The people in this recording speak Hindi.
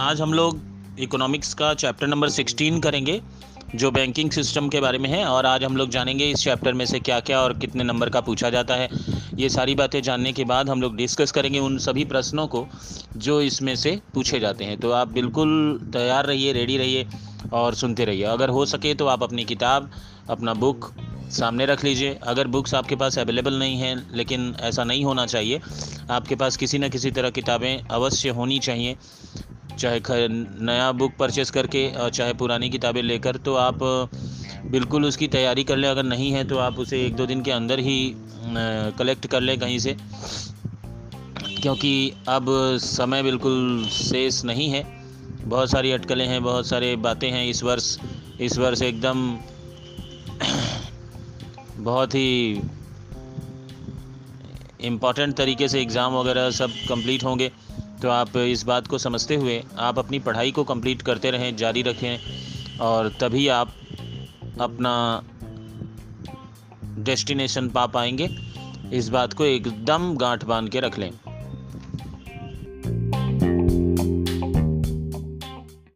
आज हम लोग इकोनॉमिक्स का चैप्टर नंबर सिक्सटीन करेंगे, जो बैंकिंग सिस्टम के बारे में है, और आज हम लोग जानेंगे इस चैप्टर में से क्या क्या और कितने नंबर का पूछा जाता है। ये सारी बातें जानने के बाद हम लोग डिस्कस करेंगे उन सभी प्रश्नों को, जो इसमें से पूछे जाते हैं। तो आप बिल्कुल तैयार रहिए रेडी रहिए, और सुनते रहिए। अगर हो सके तो आप अपनी किताब, अपना बुक सामने रख लीजिए। अगर बुक्स आपके पास अवेलेबल नहीं हैं, लेकिन ऐसा नहीं होना चाहिए, आपके पास किसी न किसी तरह किताबें अवश्य होनी चाहिए। चाहे नया बुक परचेस करके और चाहे पुरानी किताबें लेकर तो आप बिल्कुल उसकी तैयारी कर लें। अगर नहीं है तो आप उसे एक दो दिन के अंदर ही कलेक्ट कर लें कहीं से। क्योंकि अब समय बिल्कुल शेष नहीं है। बहुत सारी अटकलें हैं, बहुत सारे बातें हैं इस वर्ष। इस वर्ष एकदम बहुत ही इंपॉर्टेंट तरीके से एग्ज़ाम वगैरह सब कंप्लीट होंगे। तो आप इस बात को समझते हुए आप अपनी पढ़ाई को कंप्लीट करते रहें, जारी रखें और तभी आप अपना डेस्टिनेशन पा पाएँगे। इस बात को एकदम गांठ बाँध के रख लें।